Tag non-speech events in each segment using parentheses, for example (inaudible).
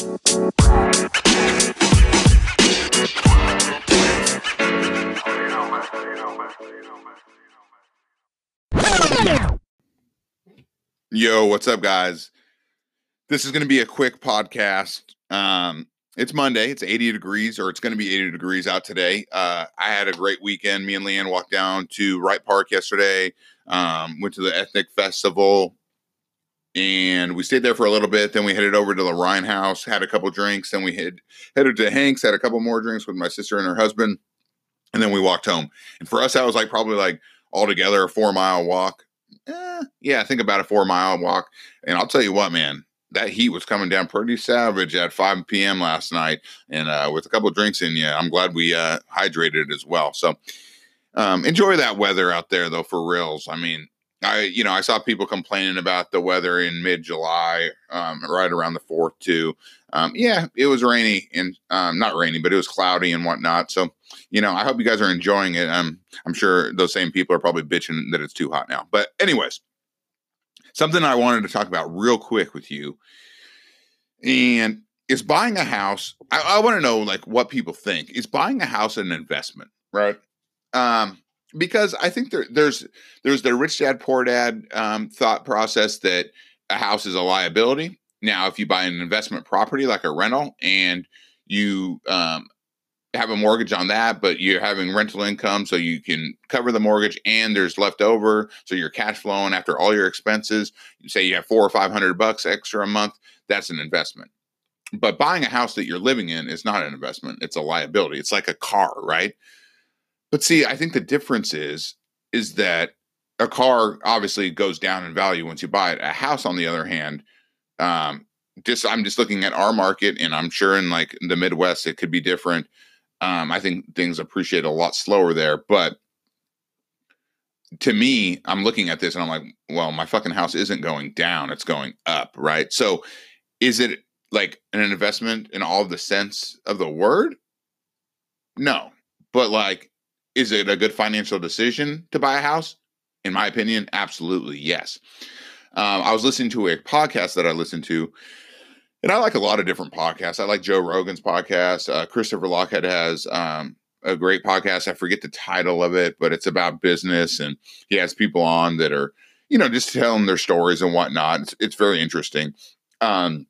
Yo, what's up, guys? This is going to be a quick podcast. Um, it's Monday. It's 80 degrees, or it's going to be 80 degrees out today. Uh, I had a great weekend. Me and Leanne walked down to Wright Park yesterday. Um, went to the Ethnic Festival, and we stayed there for a little bit. Then we headed over to the Rhein Haus, had a couple drinks. Then we had headed to Hanks, had a couple more drinks with my sister and her husband, and then we walked home. And for us, that was like probably like altogether a four mile walk eh, yeah, I think about a four mile walk. And I'll tell you what, man, that heat was coming down pretty savage at 5 p.m. last night. And uh, with a couple drinks in you, I'm glad we uh, hydrated as well. So um, enjoy that weather out there, though, for reals. I mean, I you know I saw people complaining about the weather in mid July, um, right around the fourth too. Um, yeah, it was rainy and um, not rainy, but it was cloudy and whatnot. So you know I hope you guys are enjoying it. Um, I'm sure those same people are probably bitching that it's too hot now. But anyways, something I wanted to talk about real quick with you, and is buying a house. I, I want to know like what people think. Is buying a house an investment, right? Um, because I think there, there's there's the rich dad poor dad um, thought process that a house is a liability. Now, if you buy an investment property like a rental and you um, have a mortgage on that, but you're having rental income, so you can cover the mortgage and there's left over, so you're cash flowing after all your expenses. You say you have four or five hundred bucks extra a month. That's an investment. But buying a house that you're living in is not an investment; it's a liability. It's like a car, right? But see, I think the difference is is that a car obviously goes down in value once you buy it. A house, on the other hand, um, just I'm just looking at our market, and I'm sure in like the Midwest it could be different. Um, I think things appreciate a lot slower there, but to me, I'm looking at this and I'm like, well, my fucking house isn't going down; it's going up, right? So, is it like an investment in all the sense of the word? No, but like is it a good financial decision to buy a house? In my opinion, absolutely yes. Um, I was listening to a podcast that I listened to, and I like a lot of different podcasts. I like Joe Rogan's podcast. Uh, Christopher Lochhead has um, a great podcast. I forget the title of it, but it's about business, and he has people on that are, you know, just telling their stories and whatnot. It's, it's very interesting. Um,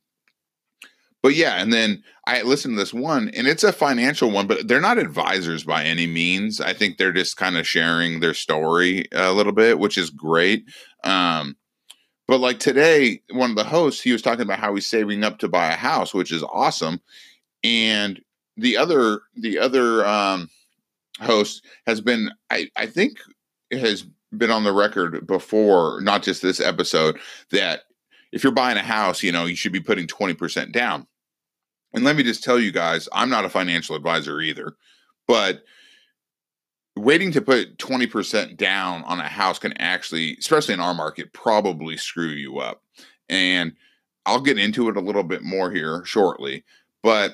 but yeah, and then I listened to this one, and it's a financial one, but they're not advisors by any means. I think they're just kind of sharing their story a little bit, which is great. Um, but like today, one of the hosts, he was talking about how he's saving up to buy a house, which is awesome. And the other, the other um, host has been, I, I think, has been on the record before, not just this episode, that if you're buying a house, you know, you should be putting 20% down. And let me just tell you guys, I'm not a financial advisor either, but waiting to put 20% down on a house can actually, especially in our market, probably screw you up. And I'll get into it a little bit more here shortly, but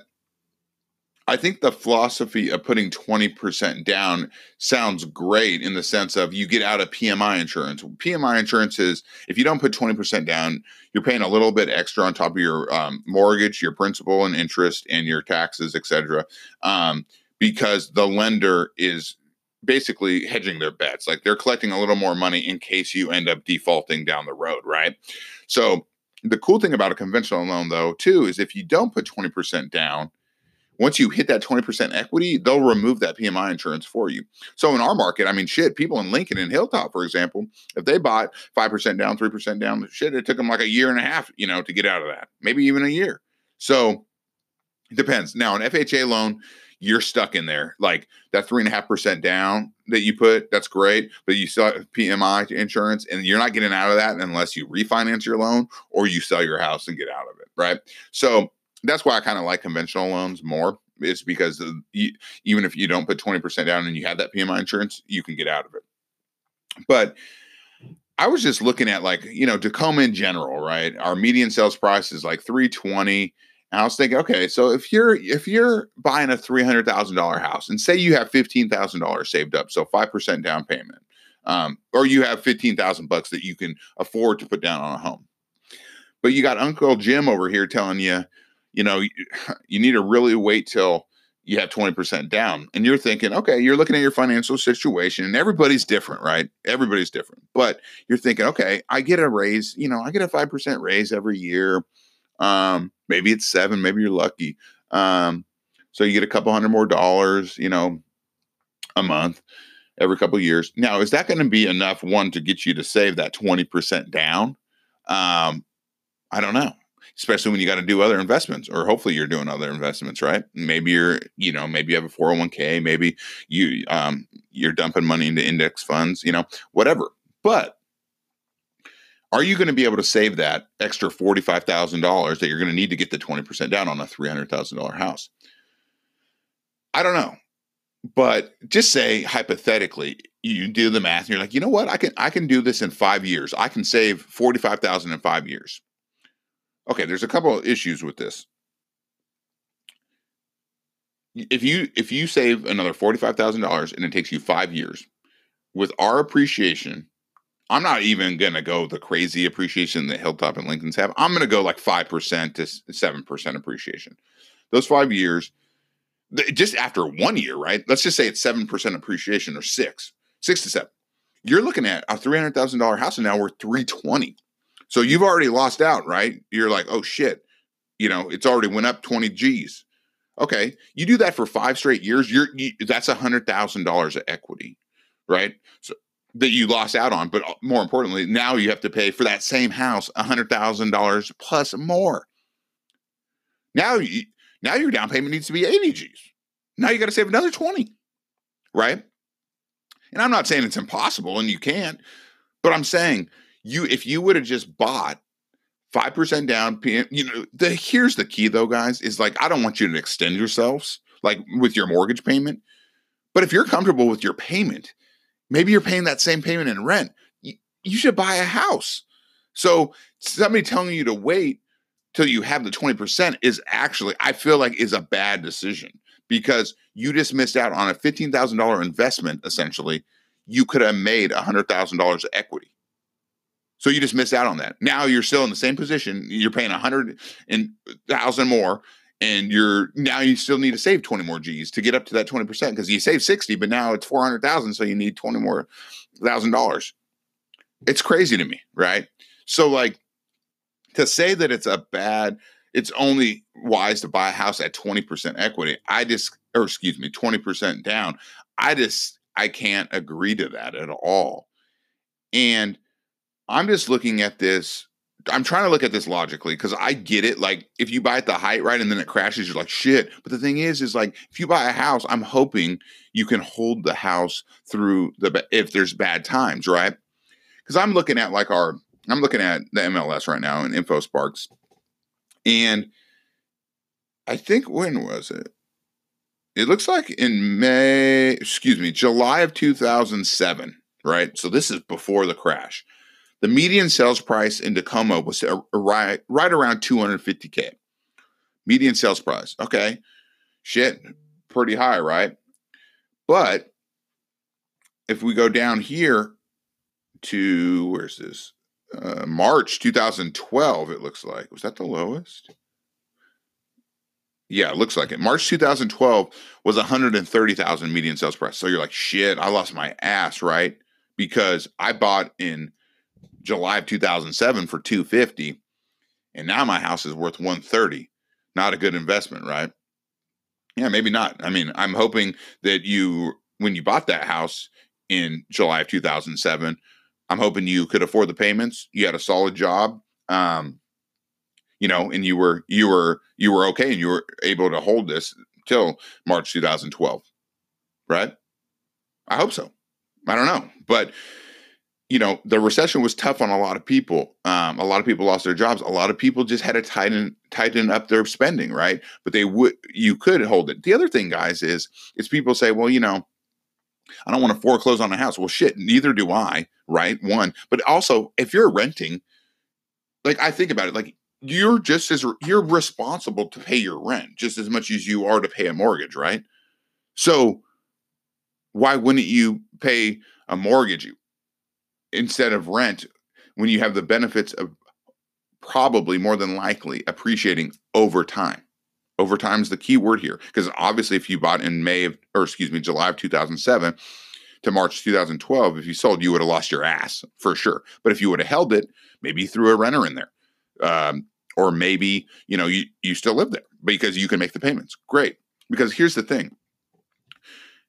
I think the philosophy of putting 20% down sounds great in the sense of you get out of PMI insurance. PMI insurance is if you don't put 20% down, you're paying a little bit extra on top of your um, mortgage, your principal and interest, and your taxes, etc. Um, because the lender is basically hedging their bets. Like they're collecting a little more money in case you end up defaulting down the road, right? So the cool thing about a conventional loan, though, too, is if you don't put 20% down, once you hit that 20% equity, they'll remove that PMI insurance for you. So in our market, I mean, shit, people in Lincoln and Hilltop, for example, if they bought 5% down, 3% down, shit, it took them like a year and a half, you know, to get out of that, maybe even a year. So it depends. Now, an FHA loan, you're stuck in there. Like that three and a half percent down that you put, that's great, but you still have PMI insurance and you're not getting out of that unless you refinance your loan or you sell your house and get out of it. Right. So that's why I kind of like conventional loans more. It's because you, even if you don't put 20% down and you have that PMI insurance, you can get out of it. But I was just looking at like, you know, Tacoma in general, right? Our median sales price is like 320. And I was thinking, okay, so if you're if you're buying a three hundred thousand dollar house and say you have fifteen thousand dollars saved up, so five percent down payment, um, or you have fifteen thousand bucks that you can afford to put down on a home, but you got Uncle Jim over here telling you, you know, you, (laughs) you need to really wait till you have 20% down. And you're thinking, okay, you're looking at your financial situation and everybody's different, right? Everybody's different. But you're thinking, okay, I get a raise, you know, I get a 5% raise every year. Um, maybe it's seven, maybe you're lucky. Um, so you get a couple hundred more dollars, you know, a month every couple years. Now, is that going to be enough one to get you to save that 20% down? Um, I don't know. Especially when you got to do other investments, or hopefully you're doing other investments, right? Maybe you're, you know, maybe you have a 401k, maybe you um you're dumping money into index funds, you know, whatever. But are you going to be able to save that extra $45,000 that you're going to need to get the 20% down on a $300,000 house? I don't know. But just say hypothetically, you do the math and you're like, you know what? I can I can do this in five years. I can save 45,000 in five years. Okay, there's a couple of issues with this. If you if you save another $45,000 and it takes you five years, with our appreciation, I'm not even gonna go the crazy appreciation that Hilltop and Lincolns have. I'm gonna go like five percent to seven percent appreciation. Those five years, just after one year, right? Let's just say it's seven percent appreciation or six, six to seven. You're looking at a three hundred thousand dollar house, and now we're three twenty. So you've already lost out, right? You're like, oh shit, you know, it's already went up twenty G's. Okay, you do that for five straight years. You're you, that's a hundred thousand dollars of equity, right? So that you lost out on. But uh, more importantly, now you have to pay for that same house a $100,000 plus more. Now, you, now your down payment needs to be 80 G's. Now you got to save another 20, right? And I'm not saying it's impossible and you can't, but I'm saying you if you would have just bought 5% down you know, the here's the key though guys is like I don't want you to extend yourselves like with your mortgage payment. But if you're comfortable with your payment, Maybe you're paying that same payment in rent. You, you should buy a house. So somebody telling you to wait till you have the 20% is actually, I feel like, is a bad decision because you just missed out on a $15,000 investment, essentially. You could have made $100,000 of equity. So you just missed out on that. Now you're still in the same position. You're paying a hundred and thousand more, and you're now you still need to save 20 more G's to get up to that 20% because you save 60, but now it's 400,000. So you need 20 more thousand dollars. It's crazy to me, right? So, like, to say that it's a bad, it's only wise to buy a house at 20% equity. I just, or excuse me, 20% down. I just, I can't agree to that at all. And I'm just looking at this I'm trying to look at this logically because I get it. Like if you buy at the height, right, and then it crashes, you're like shit. But the thing is, is like if you buy a house, I'm hoping you can hold the house through the if there's bad times, right? Because I'm looking at like our I'm looking at the MLS right now and InfoSparks, and I think when was it? It looks like in May, excuse me, July of 2007, right? So this is before the crash. The median sales price in Tacoma was right, right around 250K. Median sales price. Okay. Shit, pretty high, right? But if we go down here to, where's this? Uh, March 2012, it looks like. Was that the lowest? Yeah, it looks like it. March 2012 was 130,000 median sales price. So you're like, shit, I lost my ass, right? Because I bought in July of 2007 for 250 and now my house is worth 130. Not a good investment, right? Yeah, maybe not. I mean, I'm hoping that you when you bought that house in July of 2007, I'm hoping you could afford the payments, you had a solid job, um you know, and you were you were you were okay and you were able to hold this till March 2012. Right? I hope so. I don't know. But you know, the recession was tough on a lot of people. Um, a lot of people lost their jobs. A lot of people just had to tighten tighten up their spending, right? But they would you could hold it. The other thing, guys, is is people say, well, you know, I don't want to foreclose on a house. Well, shit, neither do I, right? One, but also if you're renting, like I think about it, like you're just as you're responsible to pay your rent just as much as you are to pay a mortgage, right? So why wouldn't you pay a mortgage? Instead of rent when you have the benefits of probably more than likely appreciating over time. Over time is the key word here because obviously, if you bought in May of, or excuse me, July of 2007 to March 2012, if you sold, you would have lost your ass for sure. But if you would have held it, maybe threw a renter in there, um, or maybe you know you you still live there because you can make the payments. Great. Because here's the thing.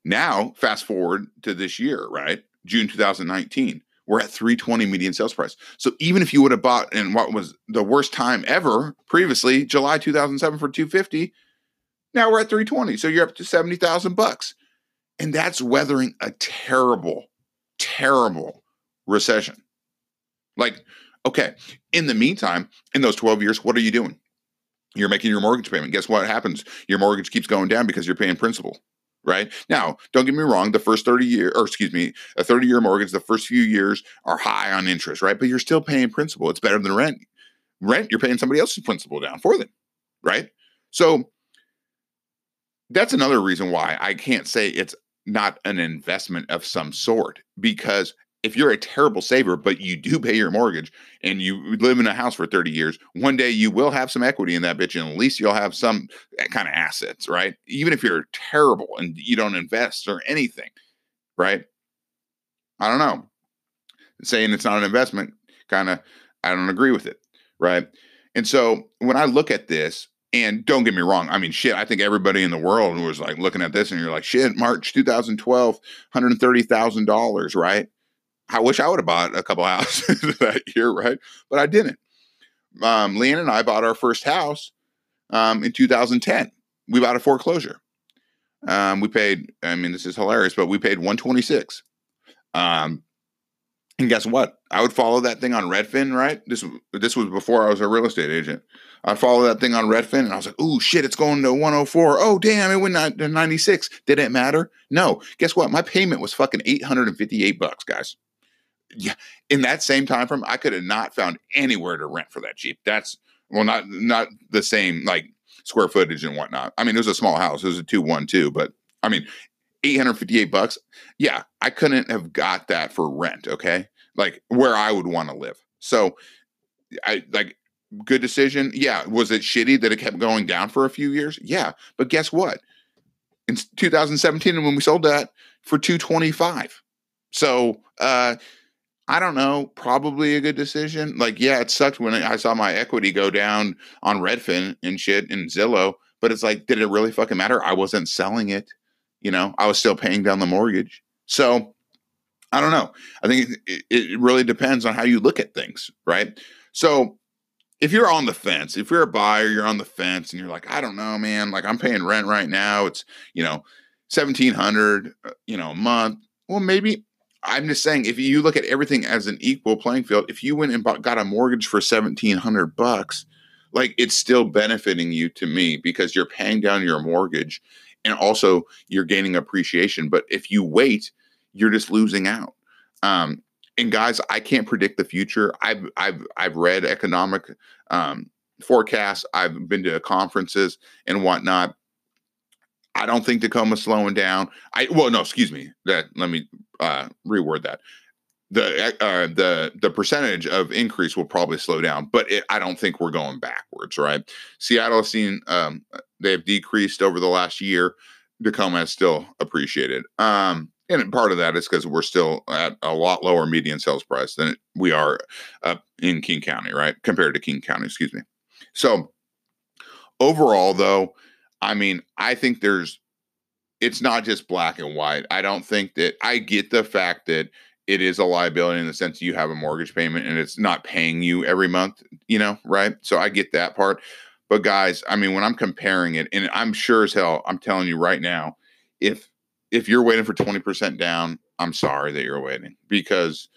Now, fast forward to this year, right? June 2019 we're at 320 median sales price. So even if you would have bought in what was the worst time ever previously, July 2007 for 250, now we're at 320. So you're up to 70,000 bucks. And that's weathering a terrible, terrible recession. Like, okay, in the meantime, in those 12 years, what are you doing? You're making your mortgage payment. Guess what happens? Your mortgage keeps going down because you're paying principal right? Now, don't get me wrong, the first 30 year or excuse me, a 30 year mortgage, the first few years are high on interest, right? But you're still paying principal. It's better than rent. Rent, you're paying somebody else's principal down for them, right? So that's another reason why I can't say it's not an investment of some sort because if you're a terrible saver, but you do pay your mortgage and you live in a house for 30 years, one day you will have some equity in that bitch and at least you'll have some eh, kind of assets, right? Even if you're terrible and you don't invest or anything, right? I don't know. Saying it's not an investment, kind of, I don't agree with it, right? And so when I look at this, and don't get me wrong, I mean, shit, I think everybody in the world was like looking at this and you're like, shit, March 2012, $130,000, right? I wish I would have bought a couple (laughs) houses that year, right? But I didn't. Um, Leanne and I bought our first house um, in 2010. We bought a foreclosure. Um, we paid. I mean, this is hilarious, but we paid 126. Um, and guess what? I would follow that thing on Redfin, right? This this was before I was a real estate agent. I'd follow that thing on Redfin, and I was like, "Oh shit, it's going to 104. Oh damn, it went to 96. Did it matter? No. Guess what? My payment was fucking 858 bucks, guys in that same time frame, I could have not found anywhere to rent for that cheap. That's well, not not the same like square footage and whatnot. I mean, it was a small house. It was a two one two, but I mean, eight hundred fifty eight bucks. Yeah, I couldn't have got that for rent. Okay, like where I would want to live. So, I like good decision. Yeah, was it shitty that it kept going down for a few years? Yeah, but guess what? In 2017, when we sold that for 225. So, uh, I don't know, probably a good decision. Like, yeah, it sucked when I saw my equity go down on Redfin and shit and Zillow, but it's like, did it really fucking matter? I wasn't selling it. You know, I was still paying down the mortgage. So I don't know. I think it, it really depends on how you look at things, right? So if you're on the fence, if you're a buyer, you're on the fence and you're like, I don't know, man, like I'm paying rent right now. It's, you know, 1700, uh, you know, a month. Well, maybe I'm just saying, if you look at everything as an equal playing field, if you went and bought, got a mortgage for seventeen hundred bucks, like it's still benefiting you to me because you're paying down your mortgage, and also you're gaining appreciation. But if you wait, you're just losing out. Um, and guys, I can't predict the future. I've I've I've read economic um, forecasts. I've been to conferences and whatnot. I don't think Tacoma's slowing down. I well, no, excuse me. That let me uh, reword that. The uh, the the percentage of increase will probably slow down, but it, I don't think we're going backwards. Right? Seattle has seen um, they have decreased over the last year. Tacoma has still appreciated. Um, and part of that is because we're still at a lot lower median sales price than we are up in King County, right? Compared to King County, excuse me. So overall, though, I mean, I think there's it's not just black and white. I don't think that I get the fact that it is a liability in the sense you have a mortgage payment and it's not paying you every month, you know, right? So I get that part. But guys, I mean, when I'm comparing it, and I'm sure as hell, I'm telling you right now, if if you're waiting for 20% down, I'm sorry that you're waiting because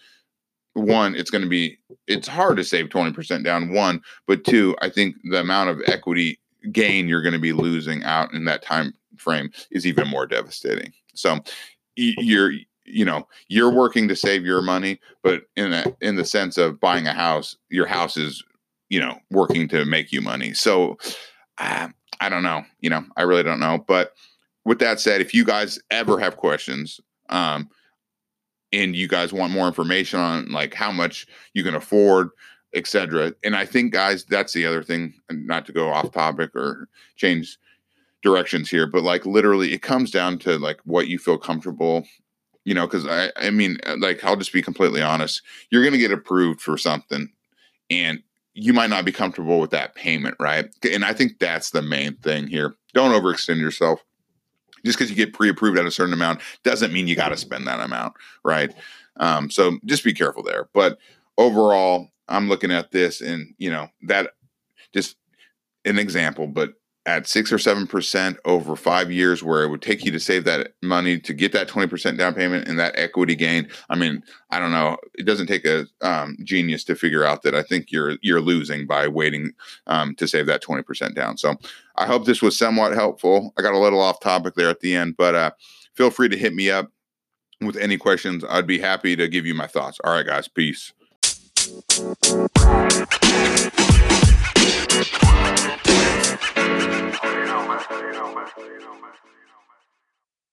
one, it's going to be it's hard to save 20% down, one, but two, I think the amount of equity gain you're going to be losing out in that time frame is even more devastating. So you're you know you're working to save your money, but in a in the sense of buying a house, your house is you know working to make you money. So uh, I don't know. You know, I really don't know. But with that said, if you guys ever have questions, um, and you guys want more information on like how much you can afford etc. And I think, guys, that's the other thing. Not to go off topic or change directions here, but like literally, it comes down to like what you feel comfortable. You know, because I, I mean, uh, like, I'll just be completely honest. You're going to get approved for something, and you might not be comfortable with that payment, right? And I think that's the main thing here. Don't overextend yourself. Just because you get pre-approved at a certain amount doesn't mean you got to spend that amount, right? Um, so just be careful there. But overall, I'm looking at this and you know that just an example, but at six or seven percent over five years, where it would take you to save that money to get that twenty percent down payment and that equity gain. I mean, I don't know. It doesn't take a um, genius to figure out that I think you're you're losing by waiting um, to save that twenty percent down. So I hope this was somewhat helpful. I got a little off topic there at the end, but uh, feel free to hit me up with any questions. I'd be happy to give you my thoughts. All right, guys. Peace.